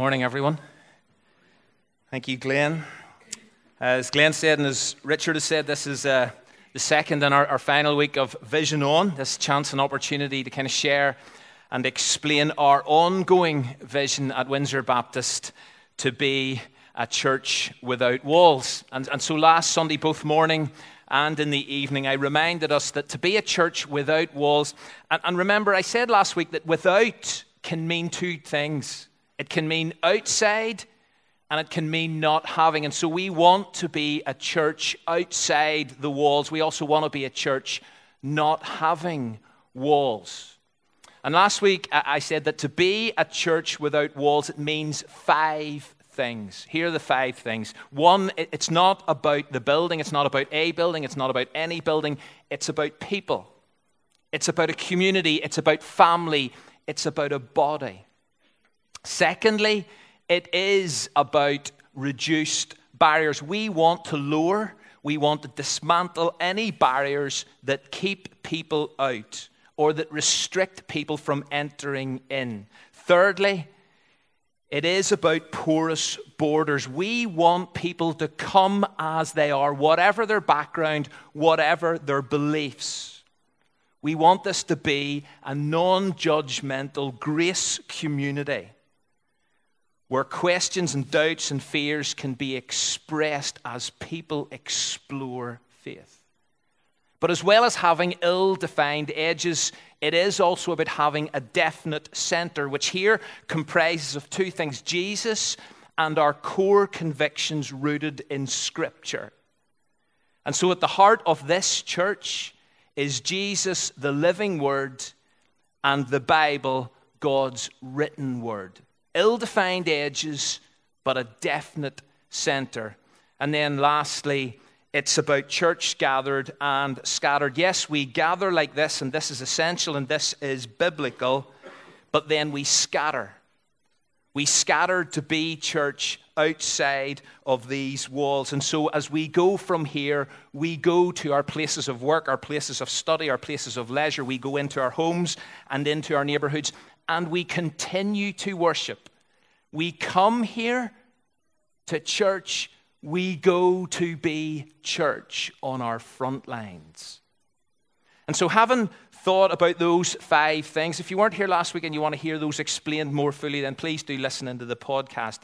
Morning, everyone. Thank you, Glenn. As Glenn said, and as Richard has said, this is uh, the second and our, our, final week of Vision On, this chance and opportunity to kind of share and explain our ongoing vision at Windsor Baptist to be a church without walls. And, and so last Sunday, both morning and in the evening, I reminded us that to be a church without walls, and, and remember, I said last week that without can mean two things it can mean outside and it can mean not having. And so we want to be a church outside the walls. We also want to be a church not having walls. And last week I said that to be a church without walls, it means five things. Here are the five things. One, it's not about the building, it's not about a building, it's not about any building, it's about people. It's about a community, it's about family, it's about a body. Secondly, it is about reduced barriers. We want to lower, we want to dismantle any barriers that keep people out or that restrict people from entering in. Thirdly, it is about porous borders. We want people to come as they are, whatever their background, whatever their beliefs. We want this to be a non judgmental grace community where questions and doubts and fears can be expressed as people explore faith. But as well as having ill defined edges, it is also about having a definite center, which here comprises of two things Jesus and our core convictions rooted in Scripture. And so, at the heart of this church is Jesus, the living Word, and the Bible, God's written Word ill defined edges, but a definite center. And then lastly, it's about church gathered and scattered. Yes, we gather like this, and this is essential, and this is biblical, but then we scatter. We scatter to be church outside of these walls. And so, as we go from here, we go to our places of work, our places of study, our places of leisure. We go into our homes and into our neighborhoods, and we continue to worship. We come here to church, we go to be church on our front lines. And so, having thought about those five things, if you weren't here last week and you want to hear those explained more fully, then please do listen into the podcast.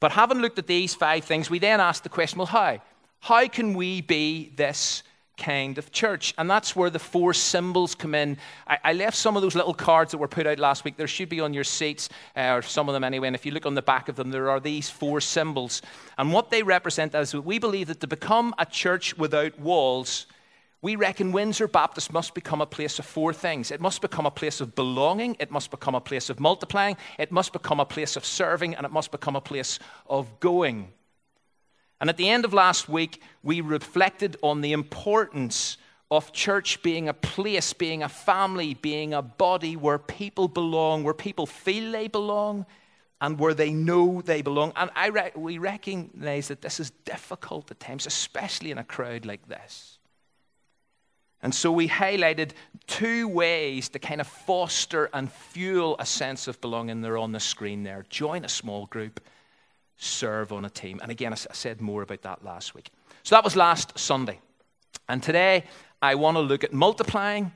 But having looked at these five things, we then asked the question well, how? How can we be this kind of church. And that's where the four symbols come in. I, I, left some of those little cards that were put out last week. There should be on your seats, uh, or some of them anyway. And if you look on the back of them, there are these four symbols. And what they represent is we believe that to become a church without walls, we reckon Windsor Baptist must become a place of four things. It must become a place of belonging, it must become a place of multiplying, it must become a place of serving, and it must become a place of going. And at the end of last week, we reflected on the importance of church being a place, being a family, being a body where people belong, where people feel they belong, and where they know they belong. And I re- we recognize that this is difficult at times, especially in a crowd like this. And so we highlighted two ways to kind of foster and fuel a sense of belonging. They're on the screen there. Join a small group serve on a team. And again, I said more about that last week. So that was last Sunday. And today, I want to look at multiplying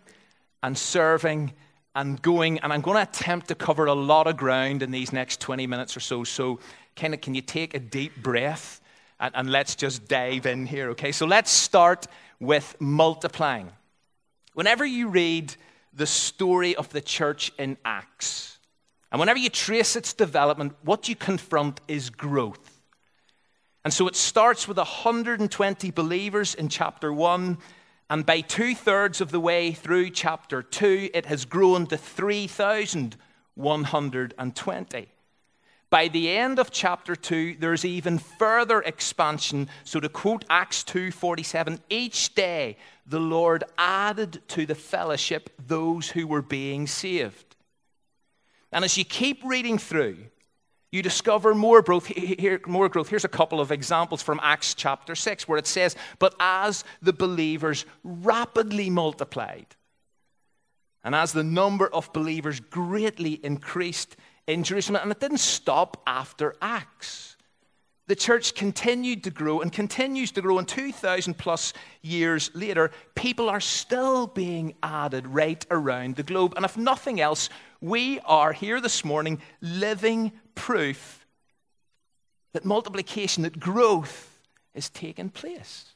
and serving and going. And I'm going to attempt to cover a lot of ground in these next 20 minutes or so. So, kind of, can you take a deep breath and, and let's just dive in here, okay? So, let's start with multiplying. Whenever you read the story of the church in Acts, and whenever you trace its development, what you confront is growth. And so it starts with 120 believers in chapter 1, and by two thirds of the way through chapter 2, it has grown to 3,120. By the end of chapter 2, there's even further expansion. So to quote Acts 2:47, each day the Lord added to the fellowship those who were being saved. And as you keep reading through, you discover more growth. Here, more growth. Here's a couple of examples from Acts chapter 6, where it says, But as the believers rapidly multiplied, and as the number of believers greatly increased, in Jerusalem, and it didn't stop after Acts. The church continued to grow and continues to grow, and 2,000 plus years later, people are still being added right around the globe. And if nothing else, we are here this morning living proof that multiplication, that growth is taking place.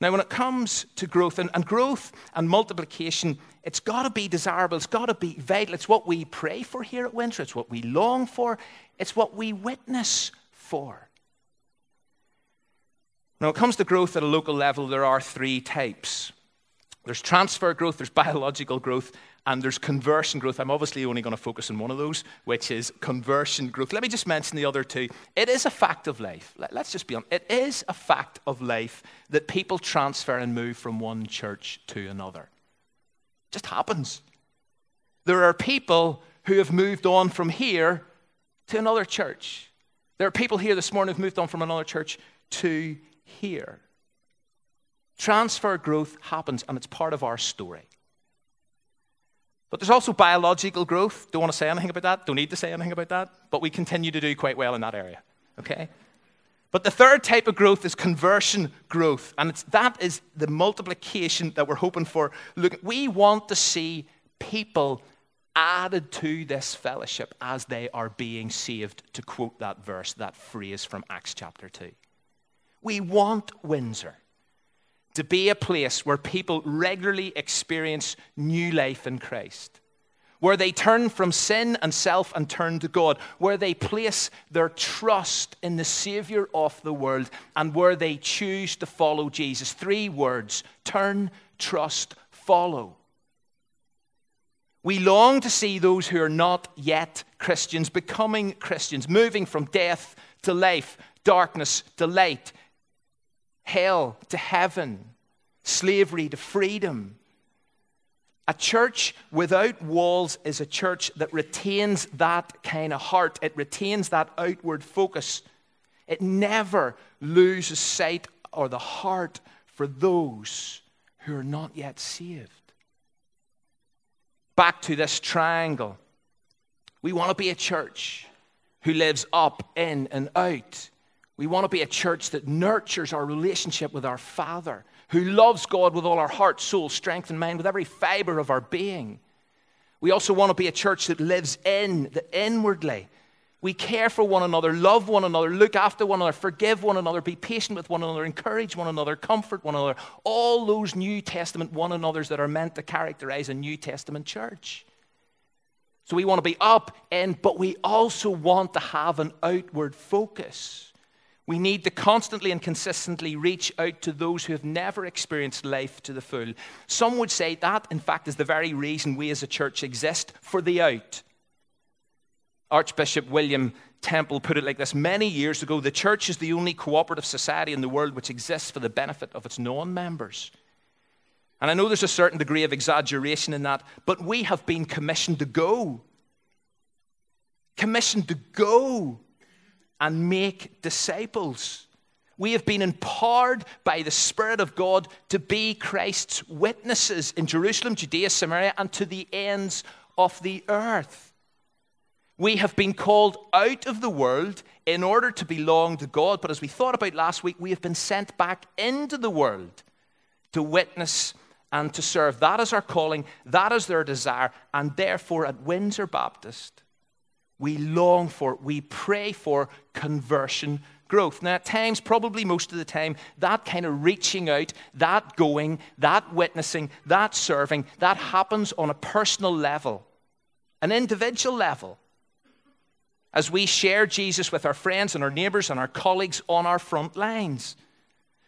Now, when it comes to growth, and, and growth and multiplication, it's got to be desirable, it's got to be vital. It's what we pray for here at Windsor, it's what we long for, it's what we witness for. Now, when it comes to growth at a local level, there are three types there's transfer growth, there's biological growth, and there's conversion growth. I'm obviously only going to focus on one of those, which is conversion growth. Let me just mention the other two. It is a fact of life. Let's just be honest. It is a fact of life that people transfer and move from one church to another. It just happens. There are people who have moved on from here to another church. There are people here this morning who've moved on from another church to here. Transfer growth happens, and it's part of our story. But there's also biological growth. Don't want to say anything about that. Don't need to say anything about that. But we continue to do quite well in that area. Okay? But the third type of growth is conversion growth. And that is the multiplication that we're hoping for. Look, we want to see people added to this fellowship as they are being saved, to quote that verse, that phrase from Acts chapter 2. We want Windsor to be a place where people regularly experience new life in Christ, where they turn from sin and self and turn to God, where they place their trust in the Savior of the world, and where they choose to follow Jesus. Three words turn, trust, follow. We long to see those who are not yet Christians becoming Christians, moving from death to life, darkness to light, hell to heaven, slavery to freedom. A church without walls is a church that retains that kind of heart, it retains that outward focus. It never loses sight or the heart for those who are not yet saved. Back to this triangle. We want to be a church who lives up, in, and out. We want to be a church that nurtures our relationship with our Father, who loves God with all our heart, soul, strength, and mind, with every fiber of our being. We also want to be a church that lives in, the inwardly. We care for one another, love one another, look after one another, forgive one another, be patient with one another, encourage one another, comfort one another. All those New Testament one another's that are meant to characterize a New Testament church. So we want to be up in, but we also want to have an outward focus. We need to constantly and consistently reach out to those who have never experienced life to the full. Some would say that, in fact, is the very reason we as a church exist for the out. Archbishop William Temple put it like this many years ago the church is the only cooperative society in the world which exists for the benefit of its non members. And I know there's a certain degree of exaggeration in that, but we have been commissioned to go. Commissioned to go and make disciples. We have been empowered by the Spirit of God to be Christ's witnesses in Jerusalem, Judea, Samaria, and to the ends of the earth. We have been called out of the world in order to belong to God, but as we thought about last week, we have been sent back into the world to witness and to serve. That is our calling, that is their desire, and therefore at Windsor Baptist, we long for, we pray for conversion growth. Now, at times, probably most of the time, that kind of reaching out, that going, that witnessing, that serving, that happens on a personal level, an individual level. As we share Jesus with our friends and our neighbors and our colleagues on our front lines.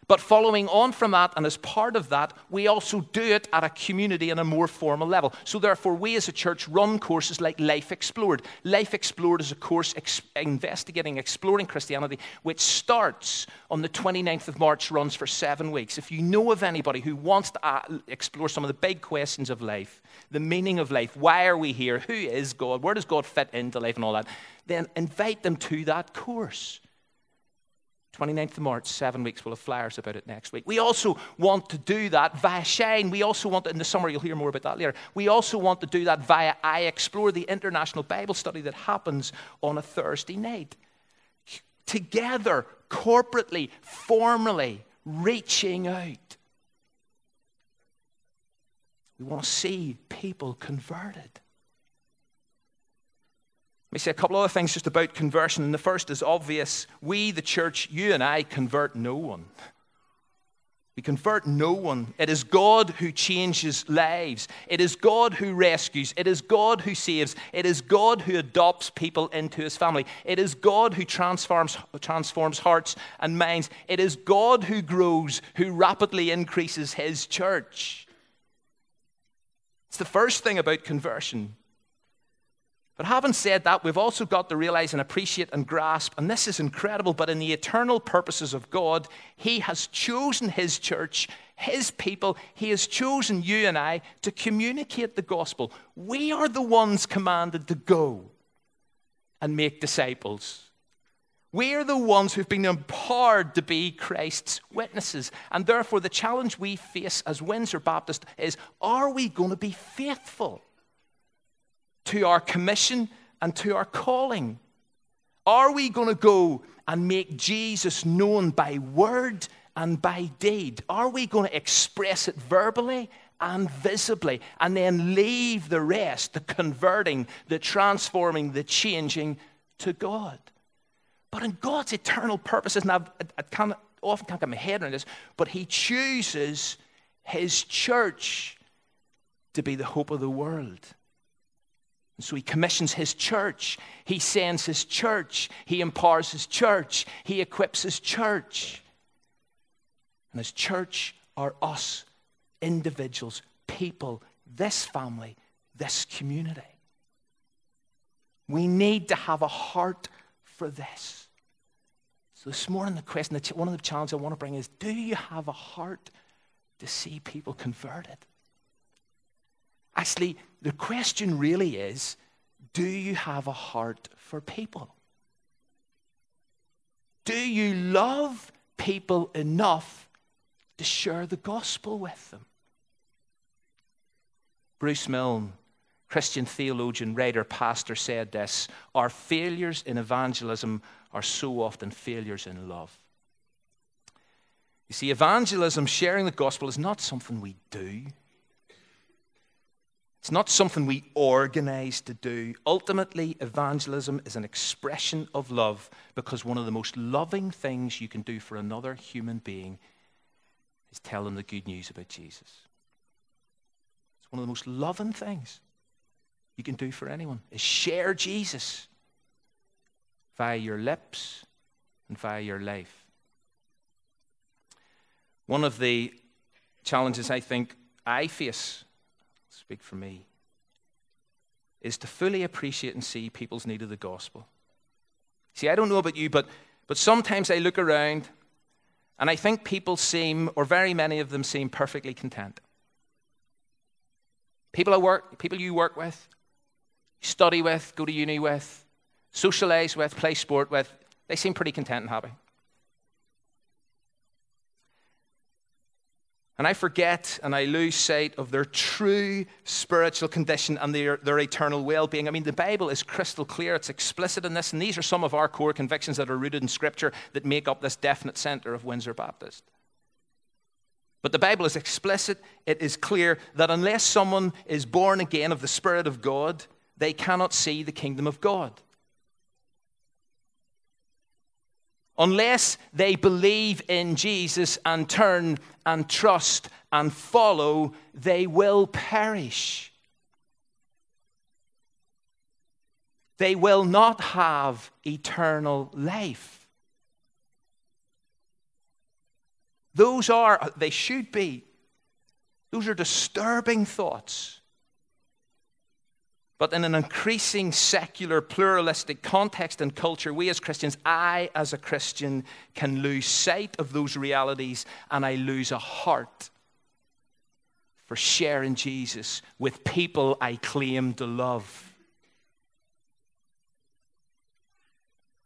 But following on from that, and as part of that, we also do it at a community and a more formal level. So, therefore, we as a church run courses like Life Explored. Life Explored is a course ex- investigating, exploring Christianity, which starts on the 29th of March, runs for seven weeks. If you know of anybody who wants to uh, explore some of the big questions of life, the meaning of life, why are we here, who is God, where does God fit into life, and all that, then invite them to that course. 29th of March, seven weeks. We'll have flyers about it next week. We also want to do that via Shine. We also want, to, in the summer, you'll hear more about that later. We also want to do that via I Explore, the international Bible study that happens on a Thursday night. Together, corporately, formally, reaching out. We want to see people converted. Let me say a couple other things just about conversion. And the first is obvious. We, the church, you and I, convert no one. We convert no one. It is God who changes lives. It is God who rescues. It is God who saves. It is God who adopts people into his family. It is God who transforms, transforms hearts and minds. It is God who grows, who rapidly increases his church. It's the first thing about conversion. But having said that, we've also got to realize and appreciate and grasp, and this is incredible, but in the eternal purposes of God, He has chosen His church, His people, He has chosen you and I to communicate the gospel. We are the ones commanded to go and make disciples. We are the ones who've been empowered to be Christ's witnesses. And therefore, the challenge we face as Windsor Baptist is are we going to be faithful? To our commission and to our calling? Are we going to go and make Jesus known by word and by deed? Are we going to express it verbally and visibly and then leave the rest, the converting, the transforming, the changing to God? But in God's eternal purposes, and I've, I can't, often can't get my head around this, but He chooses His church to be the hope of the world. And so he commissions his church. He sends his church. He empowers his church. He equips his church. And his church are us, individuals, people, this family, this community. We need to have a heart for this. So this morning, the question, one of the challenges I want to bring is do you have a heart to see people converted? Actually, the question really is do you have a heart for people? Do you love people enough to share the gospel with them? Bruce Milne, Christian theologian, writer, pastor, said this Our failures in evangelism are so often failures in love. You see, evangelism, sharing the gospel, is not something we do. It's not something we organize to do. Ultimately, evangelism is an expression of love because one of the most loving things you can do for another human being is tell them the good news about Jesus. It's one of the most loving things you can do for anyone is share Jesus via your lips and via your life. One of the challenges I think I face speak for me, is to fully appreciate and see people's need of the gospel. See, I don't know about you, but, but sometimes I look around and I think people seem, or very many of them seem perfectly content. People I work, people you work with, study with, go to uni with, socialize with, play sport with, they seem pretty content and happy. And I forget and I lose sight of their true spiritual condition and their, their eternal well being. I mean, the Bible is crystal clear, it's explicit in this, and these are some of our core convictions that are rooted in Scripture that make up this definite center of Windsor Baptist. But the Bible is explicit, it is clear that unless someone is born again of the Spirit of God, they cannot see the kingdom of God. Unless they believe in Jesus and turn and trust and follow, they will perish. They will not have eternal life. Those are, they should be, those are disturbing thoughts. But in an increasing secular, pluralistic context and culture, we as Christians, I as a Christian, can lose sight of those realities and I lose a heart for sharing Jesus with people I claim to love.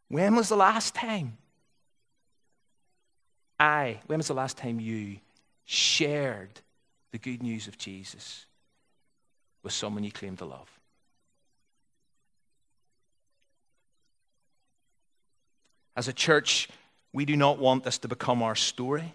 When was the last time I, when was the last time you shared the good news of Jesus with someone you claim to love? As a church, we do not want this to become our story.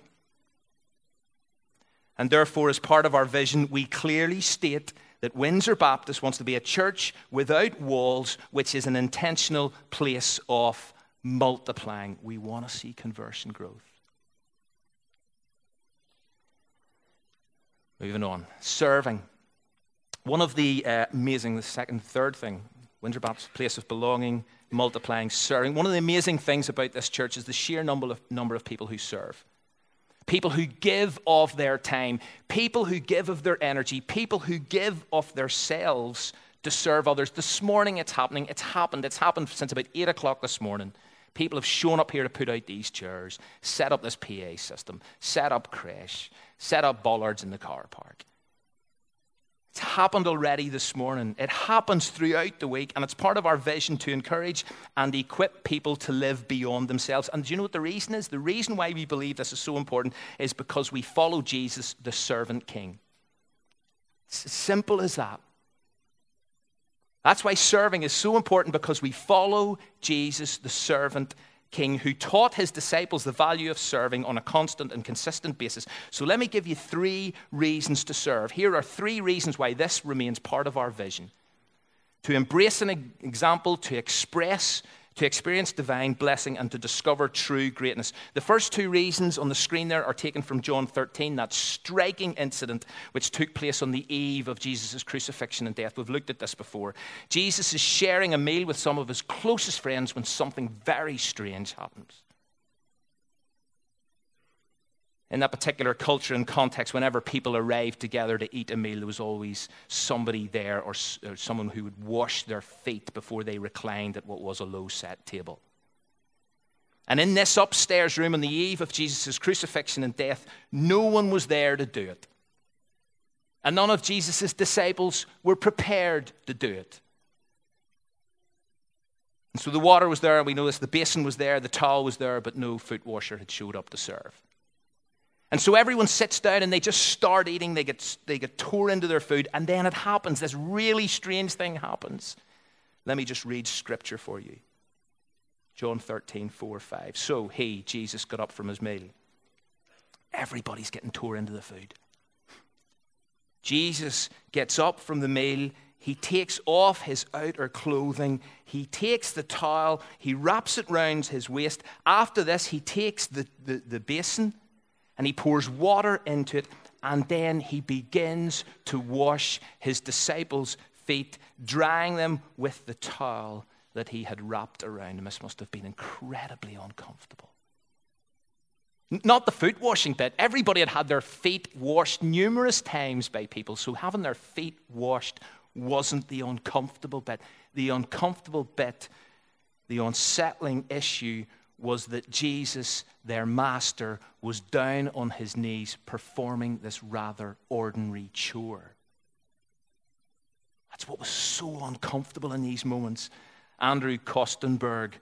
And therefore, as part of our vision, we clearly state that Windsor Baptist wants to be a church without walls, which is an intentional place of multiplying. We want to see conversion growth. Moving on. Serving. One of the uh, amazing, the second, third thing, Windsor Baptist, place of belonging, multiplying, serving. One of the amazing things about this church is the sheer number of, number of people who serve. People who give of their time, people who give of their energy, people who give of themselves to serve others. This morning it's happening. It's happened. It's happened since about 8 o'clock this morning. People have shown up here to put out these chairs, set up this PA system, set up creche, set up bollards in the car park. It's happened already this morning. It happens throughout the week, and it's part of our vision to encourage and equip people to live beyond themselves. And do you know what the reason is? The reason why we believe this is so important is because we follow Jesus, the servant king. It's as simple as that. That's why serving is so important because we follow Jesus, the servant king, who taught his disciples the value of serving on a constant and consistent basis. So let me give you three reasons to serve. Here are three reasons why this remains part of our vision to embrace an example, to express to experience divine blessing and to discover true greatness. The first two reasons on the screen there are taken from John 13, that striking incident which took place on the eve of Jesus' crucifixion and death. We've looked at this before. Jesus is sharing a meal with some of his closest friends when something very strange happens. In that particular culture and context, whenever people arrived together to eat a meal, there was always somebody there or, or, someone who would wash their feet before they reclined at what was a low set table. And in this upstairs room on the eve of Jesus' crucifixion and death, no one was there to do it. And none of Jesus' disciples were prepared to do it. And so the water was there, and we noticed the basin was there, the towel was there, but no foot washer had showed up to serve. And so everyone sits down and they just start eating. They get, they get tore into their food. And then it happens. This really strange thing happens. Let me just read scripture for you John 13, 4, 5. So he, Jesus, got up from his meal. Everybody's getting tore into the food. Jesus gets up from the meal. He takes off his outer clothing. He takes the towel. He wraps it round his waist. After this, he takes the, the, the basin and he pours water into it, and then he begins to wash his disciples' feet, drying them with the towel that he had wrapped around him. This must have been incredibly uncomfortable. Not the foot washing bit. Everybody had had their feet washed numerous times by people, so having their feet washed wasn't the uncomfortable bit. The uncomfortable bit, the unsettling issue was that Jesus, their master, was down on his knees performing this rather ordinary chore. That's what was so uncomfortable in these moments. Andrew Kostenberg,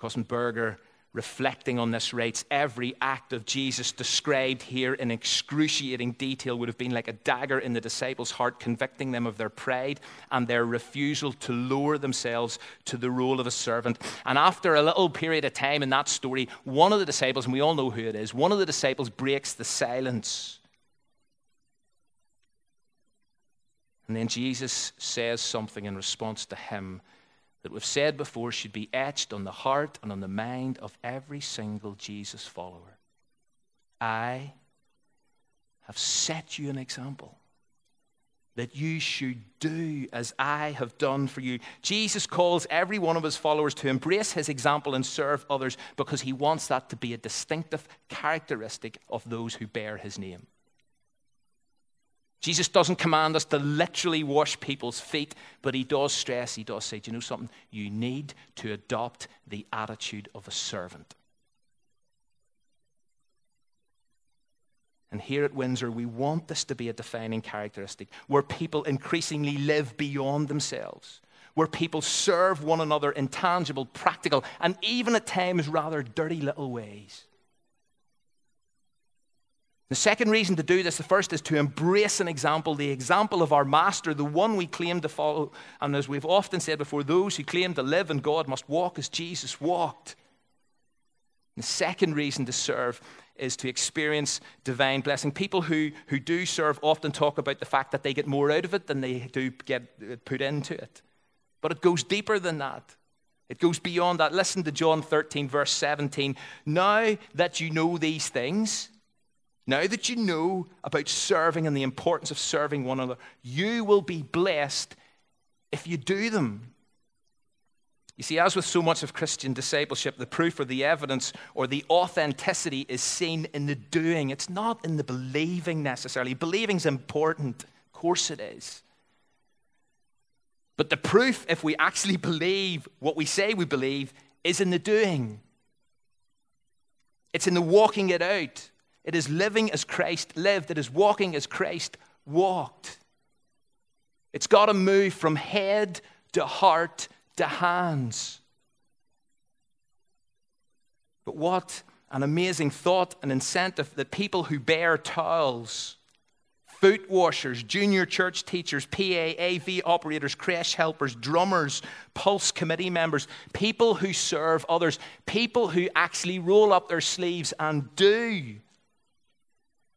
Kostenberger reflecting on this, writes Every act of Jesus described here in excruciating detail would have been like a dagger in the disciples' heart, convicting them of their pride and their refusal to lower themselves to the role of a servant. And after a little period of time in that story, one of the disciples, and we all know who it is, one of the disciples breaks the silence. And then Jesus says something in response to him that we've said before should be etched on the heart and on the mind of every single Jesus follower. I have set you an example that you should do as I have done for you. Jesus calls every one of his followers to embrace his example and serve others because he wants that to be a distinctive characteristic of those who bear his name. Jesus doesn't command us to literally wash people's feet, but he does stress, he does say, Do you know something? You need to adopt the attitude of a servant. And here at Windsor, we want this to be a defining characteristic where people increasingly live beyond themselves, where people serve one another in tangible, practical, and even at times rather dirty little ways. The second reason to do this, the first is to embrace an example, the example of our master, the one we claim to follow. And as we've often said before, those who claim to live in God must walk as Jesus walked. The second reason to serve is to experience divine blessing. People who, who do serve often talk about the fact that they get more out of it than they do get uh, put into it. But it goes deeper than that. It goes beyond that. Listen to John 13, verse 17. Now that you know these things, now that you know about serving and the importance of serving one another, you will be blessed if you do them. You see, as with so much of Christian discipleship, the proof or the evidence or the authenticity is seen in the doing. It's not in the believing necessarily. Believing's important, of course it is. But the proof, if we actually believe what we say we believe, is in the doing. It's in the walking it out. It is living as Christ lived, it is walking as Christ walked. It's got to move from head to heart to hands. But what an amazing thought and incentive that people who bear towels, foot washers, junior church teachers, PA, AV operators, creche helpers, drummers, pulse committee members, people who serve others, people who actually roll up their sleeves and do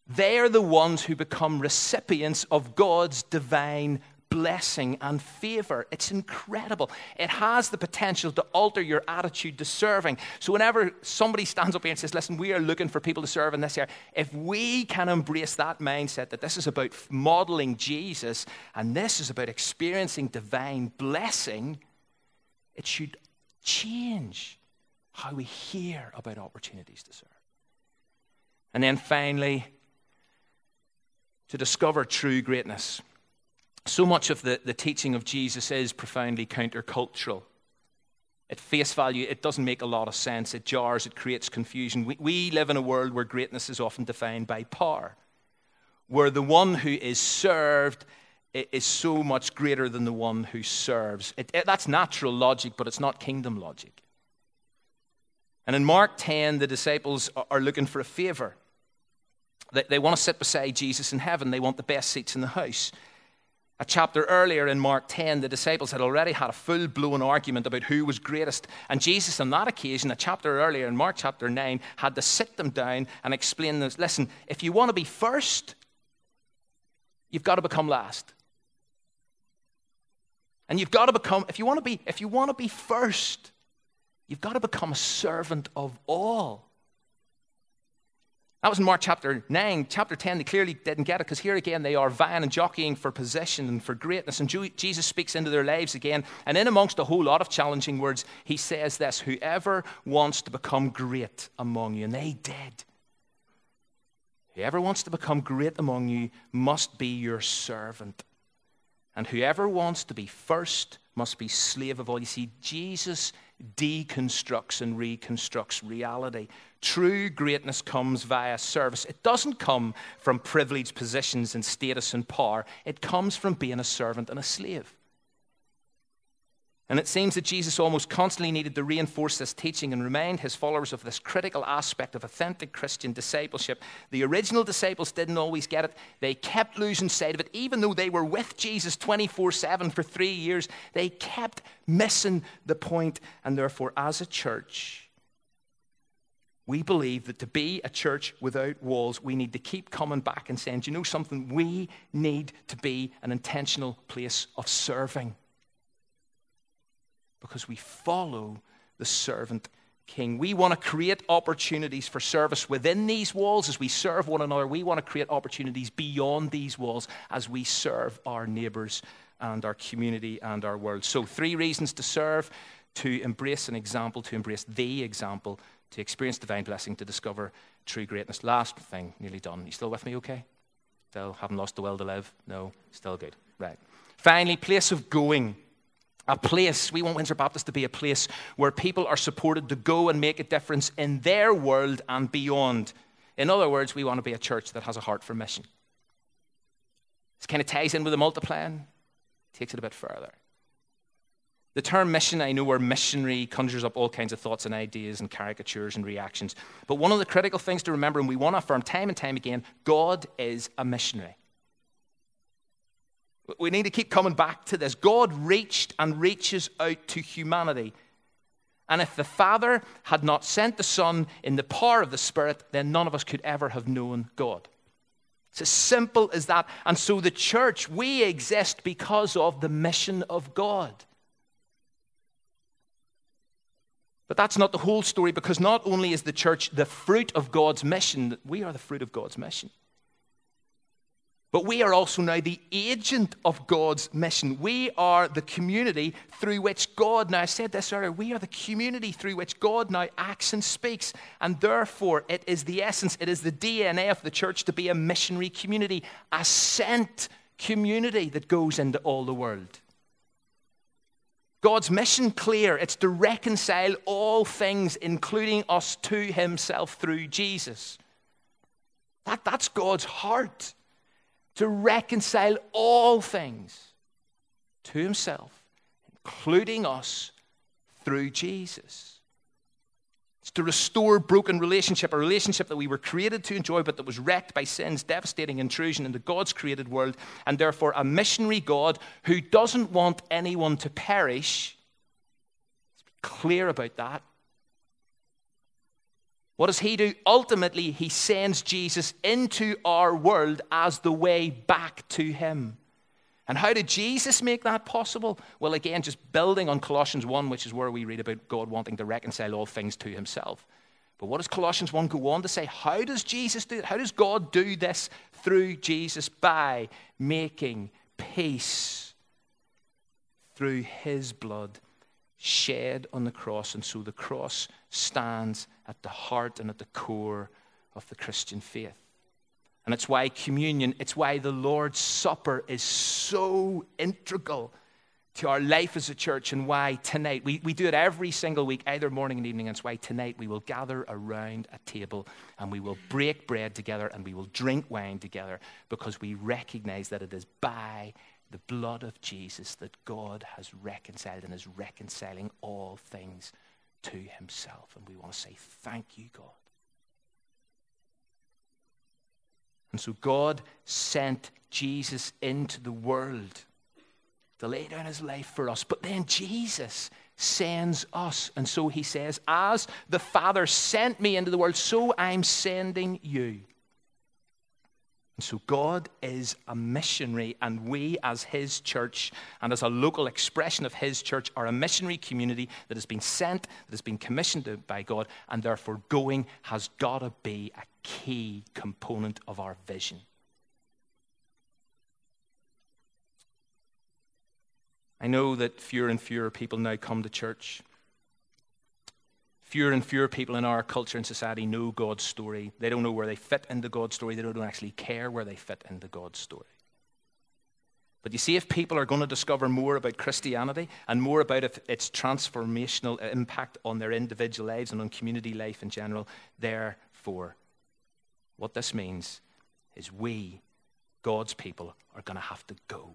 they are the ones who become recipients of God's divine blessing and favor. It's incredible. It has the potential to alter your attitude to serving. So, whenever somebody stands up here and says, Listen, we are looking for people to serve in this area, if we can embrace that mindset that this is about modeling Jesus and this is about experiencing divine blessing, it should change how we hear about opportunities to serve. And then finally, to discover true greatness. So much of the, the teaching of Jesus is profoundly countercultural. At face value, it doesn't make a lot of sense. It jars, it creates confusion. We, we live in a world where greatness is often defined by power, where the one who is served is so much greater than the one who serves. It, it, that's natural logic, but it's not kingdom logic. And in Mark 10, the disciples are looking for a favor. They, they want to sit beside Jesus in heaven. They want the best seats in the house. A chapter earlier in Mark 10, the disciples had already had a full blown argument about who was greatest. And Jesus, on that occasion, a chapter earlier in Mark chapter 9, had to sit them down and explain this. Listen, if you want to be first, you've got to become last. And you've got to become, if you want to be, if you want to be first, you've got to become a servant of all. That was in Mark chapter 9. Chapter 10, they clearly didn't get it because here again they are vying and jockeying for position and for greatness. And Jesus speaks into their lives again. And in amongst a whole lot of challenging words, he says this Whoever wants to become great among you, and they did. Whoever wants to become great among you must be your servant. And whoever wants to be first must be slave of all. You see, Jesus deconstructs and reconstructs reality. True greatness comes via service. It doesn't come from privileged positions and status and power, it comes from being a servant and a slave. And it seems that Jesus almost constantly needed to reinforce this teaching and remind his followers of this critical aspect of authentic Christian discipleship. The original disciples didn't always get it. They kept losing sight of it. Even though they were with Jesus 24 7 for three years, they kept missing the point. And therefore, as a church, we believe that to be a church without walls, we need to keep coming back and saying, Do you know something? We need to be an intentional place of serving because we follow the servant king. We want to create opportunities for service within these walls as we serve one another. We want to create opportunities beyond these walls as we serve our neighbors and our community and our world. So, three reasons to serve to embrace an example, to embrace the example, to experience divine blessing, to discover true greatness. Last thing, nearly done. You still with me okay? Still haven't lost the will to live? No, still good. Right. Finally, place of going a place, we want Windsor Baptist to be a place where people are supported to go and make a difference in their world and beyond. In other words, we want to be a church that has a heart for mission. This kind of ties in with the multiplying, takes it a bit further. The term mission, I know, where missionary conjures up all kinds of thoughts and ideas and caricatures and reactions. But one of the critical things to remember, and we want to affirm time and time again God is a missionary. We need to keep coming back to this. God reached and reaches out to humanity. And if the Father had not sent the Son in the power of the Spirit, then none of us could ever have known God. It's as simple as that. And so the church, we exist because of the mission of God. But that's not the whole story because not only is the church the fruit of God's mission, we are the fruit of God's mission. But we are also now the agent of God's mission. We are the community through which God, now I said this earlier, we are the community through which God now acts and speaks. And therefore, it is the essence, it is the DNA of the church to be a missionary community, a sent community that goes into all the world. God's mission clear. It's to reconcile all things, including us, to Himself through Jesus. That, that's God's heart. To reconcile all things to Himself, including us, through Jesus. It's to restore broken relationship, a relationship that we were created to enjoy, but that was wrecked by sin's devastating intrusion into God's created world, and therefore a missionary God who doesn't want anyone to perish. Let's be clear about that. What does he do? Ultimately, he sends Jesus into our world as the way back to him. And how did Jesus make that possible? Well, again, just building on Colossians 1, which is where we read about God wanting to reconcile all things to himself. But what does Colossians 1 go on to say? How does Jesus do it? How does God do this through Jesus? By making peace through his blood shed on the cross. And so the cross stands at the heart and at the core of the Christian faith. And it's why communion, it's why the Lord's Supper is so integral to our life as a church and why tonight, we, we do it every single week, either morning and evening, and it's why tonight we will gather around a table and we will break bread together and we will drink wine together because we recognize that it is by the blood of Jesus that God has reconciled and is reconciling all things to himself. And we want to say, Thank you, God. And so God sent Jesus into the world to lay down his life for us. But then Jesus sends us. And so he says, As the Father sent me into the world, so I'm sending you. And so God is a missionary, and we, as His church and as a local expression of His church, are a missionary community that has been sent, that has been commissioned by God, and therefore going has got to be a key component of our vision. I know that fewer and fewer people now come to church. Fewer and fewer people in our culture and society know God's story. They don't know where they fit into God's story. They don't actually care where they fit into God's story. But you see, if people are going to discover more about Christianity and more about its transformational impact on their individual lives and on community life in general, therefore, what this means is we, God's people, are going to have to go.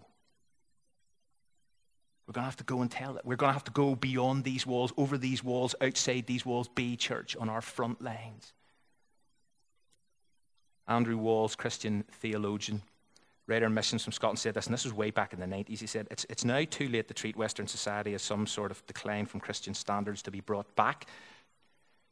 We're going to have to go and tell it. We're going to have to go beyond these walls, over these walls, outside these walls, be church on our front lines. Andrew Walls, Christian theologian, writer missions from Scotland, said this, and this was way back in the 90s. He said, it's, it's now too late to treat Western society as some sort of decline from Christian standards to be brought back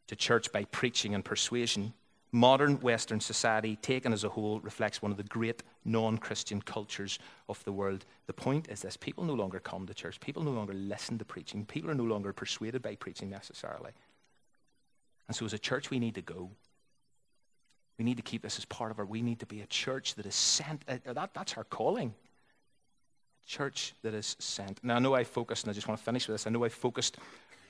to church by preaching and persuasion. Modern Western society, taken as a whole, reflects one of the great non Christian cultures of the world. The point is this people no longer come to church, people no longer listen to preaching, people are no longer persuaded by preaching necessarily. And so, as a church, we need to go. We need to keep this as part of our, we need to be a church that is sent. Uh, that, that's our calling. Church that is sent. Now, I know I focused, and I just want to finish with this. I know I focused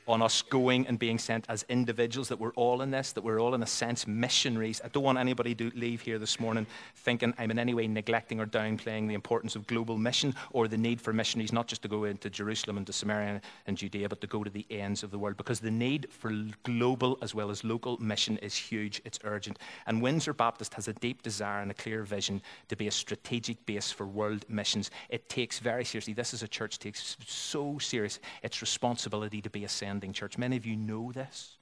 on us going and being sent as individuals, that we're all in this, that we're all, in a sense, missionaries. I don't want anybody to leave here this morning thinking I'm in any way neglecting or downplaying the importance of global mission or the need for missionaries, not just to go into Jerusalem and to Samaria and Judea, but to go to the ends of the world. Because the need for global as well as local mission is huge, it's urgent. And Windsor Baptist has a deep desire and a clear vision to be a strategic base for world missions. It takes very seriously, this is a church takes so serious its responsibility to be a sending church. Many of you know this.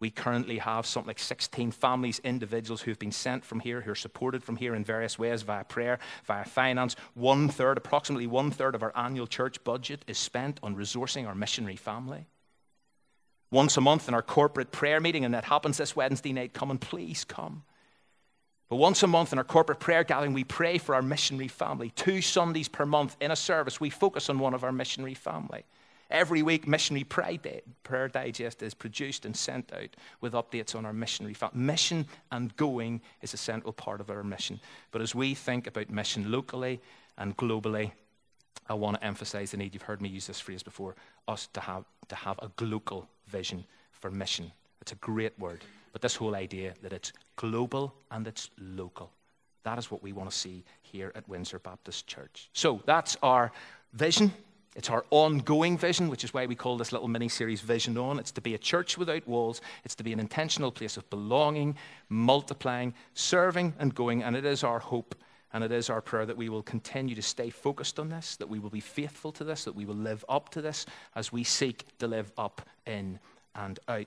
We currently have something like 16 families, individuals who have been sent from here, who are supported from here in various ways via prayer, via finance. One third, approximately one third of our annual church budget is spent on resourcing our missionary family. Once a month in our corporate prayer meeting, and that happens this Wednesday night, come and please come. But once a month in our corporate prayer gathering, we pray for our missionary family. Two Sundays per month in a service, we focus on one of our missionary family. Every week, Missionary Prayer Digest is produced and sent out with updates on our missionary. Mission and going is a central part of our mission. But as we think about mission locally and globally, I want to emphasize the need, you've heard me use this phrase before, us to have, to have a glocal vision for mission. It's a great word. But this whole idea that it's global and it's local. That is what we want to see here at Windsor Baptist Church. So that's our vision. It's our ongoing vision, which is why we call this little mini series Vision On. It's to be a church without walls. It's to be an intentional place of belonging, multiplying, serving, and going. And it is our hope and it is our prayer that we will continue to stay focused on this, that we will be faithful to this, that we will live up to this as we seek to live up in and out.